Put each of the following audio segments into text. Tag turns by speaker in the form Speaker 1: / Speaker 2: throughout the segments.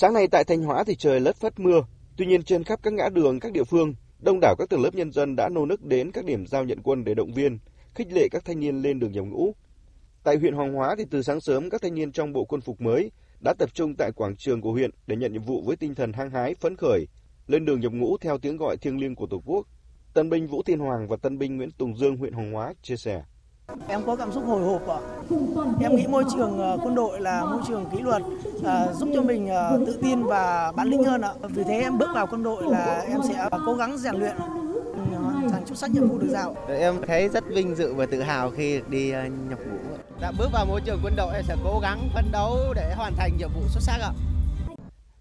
Speaker 1: Sáng nay tại Thanh Hóa thì trời lất phất mưa, tuy nhiên trên khắp các ngã đường các địa phương, đông đảo các tầng lớp nhân dân đã nô nức đến các điểm giao nhận quân để động viên, khích lệ các thanh niên lên đường nhập ngũ. Tại huyện Hoàng Hóa thì từ sáng sớm các thanh niên trong bộ quân phục mới đã tập trung tại quảng trường của huyện để nhận nhiệm vụ với tinh thần hăng hái, phấn khởi, lên đường nhập ngũ theo tiếng gọi thiêng liêng của Tổ quốc. Tân binh Vũ Thiên Hoàng và tân binh Nguyễn Tùng Dương huyện Hoàng Hóa chia sẻ.
Speaker 2: Em có cảm xúc hồi hộp ạ. Em nghĩ môi trường ờ, quân đội là môi trường kỷ luật à, giúp cho mình à, tự tin và bản lĩnh hơn ạ. Vì thế em bước vào quân đội là em sẽ cố gắng rèn luyện hoàn thành xuất sắc nhiệm vụ được giao.
Speaker 3: Em thấy rất vinh dự và tự hào khi đi nhập ngũ. Đã bước vào môi trường quân đội em sẽ cố gắng phấn đấu để hoàn thành nhiệm vụ xuất sắc ạ.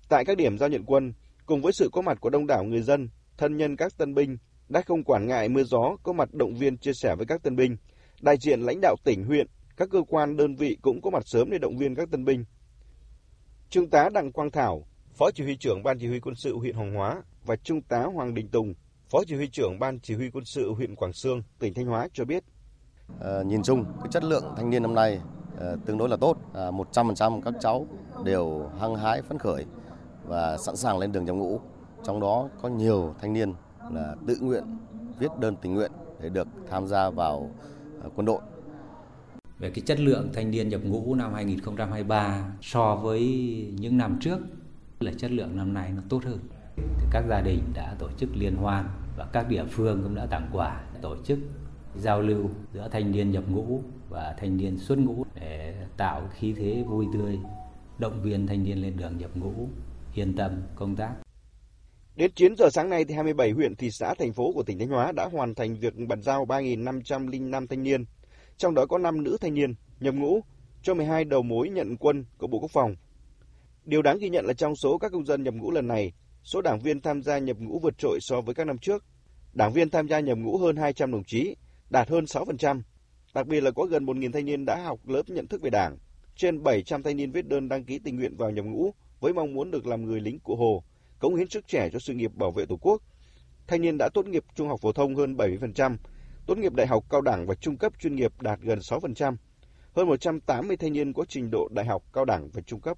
Speaker 1: Tại các điểm giao nhận quân, cùng với sự có mặt của đông đảo người dân, thân nhân các tân binh đã không quản ngại mưa gió có mặt động viên chia sẻ với các tân binh đại diện lãnh đạo tỉnh, huyện, các cơ quan đơn vị cũng có mặt sớm để động viên các tân binh. Trung tá Đặng Quang Thảo, Phó Chỉ huy trưởng Ban Chỉ huy quân sự huyện Hoàng Hóa và Trung tá Hoàng Đình Tùng, Phó Chỉ huy trưởng Ban Chỉ huy quân sự huyện Quảng Sương, tỉnh Thanh Hóa cho biết.
Speaker 4: À, nhìn chung, cái chất lượng thanh niên năm nay à, tương đối là tốt. À, 100% các cháu đều hăng hái, phấn khởi và sẵn sàng lên đường nhập ngũ. Trong đó có nhiều thanh niên là tự nguyện viết đơn tình nguyện để được tham gia vào Ờ, quân đội.
Speaker 5: Về cái chất lượng thanh niên nhập ngũ năm 2023 so với những năm trước là chất lượng năm nay nó tốt hơn. Các gia đình đã tổ chức liên hoan và các địa phương cũng đã tặng quà tổ chức giao lưu giữa thanh niên nhập ngũ và thanh niên xuất ngũ để tạo khí thế vui tươi, động viên thanh niên lên đường nhập ngũ, yên tâm công tác.
Speaker 1: Đến 9 giờ sáng nay thì 27 huyện, thị xã, thành phố của tỉnh Thanh Hóa đã hoàn thành việc bàn giao 3.505 thanh niên, trong đó có 5 nữ thanh niên nhập ngũ cho 12 đầu mối nhận quân của Bộ Quốc phòng. Điều đáng ghi nhận là trong số các công dân nhập ngũ lần này, số đảng viên tham gia nhập ngũ vượt trội so với các năm trước. Đảng viên tham gia nhập ngũ hơn 200 đồng chí, đạt hơn 6%. Đặc biệt là có gần 1.000 thanh niên đã học lớp nhận thức về Đảng. Trên 700 thanh niên viết đơn đăng ký tình nguyện vào nhập ngũ với mong muốn được làm người lính cụ Hồ cống hiến sức trẻ cho sự nghiệp bảo vệ Tổ quốc. Thanh niên đã tốt nghiệp trung học phổ thông hơn 70%, tốt nghiệp đại học cao đẳng và trung cấp chuyên nghiệp đạt gần 6%. Hơn 180 thanh niên có trình độ đại học cao đẳng và trung cấp.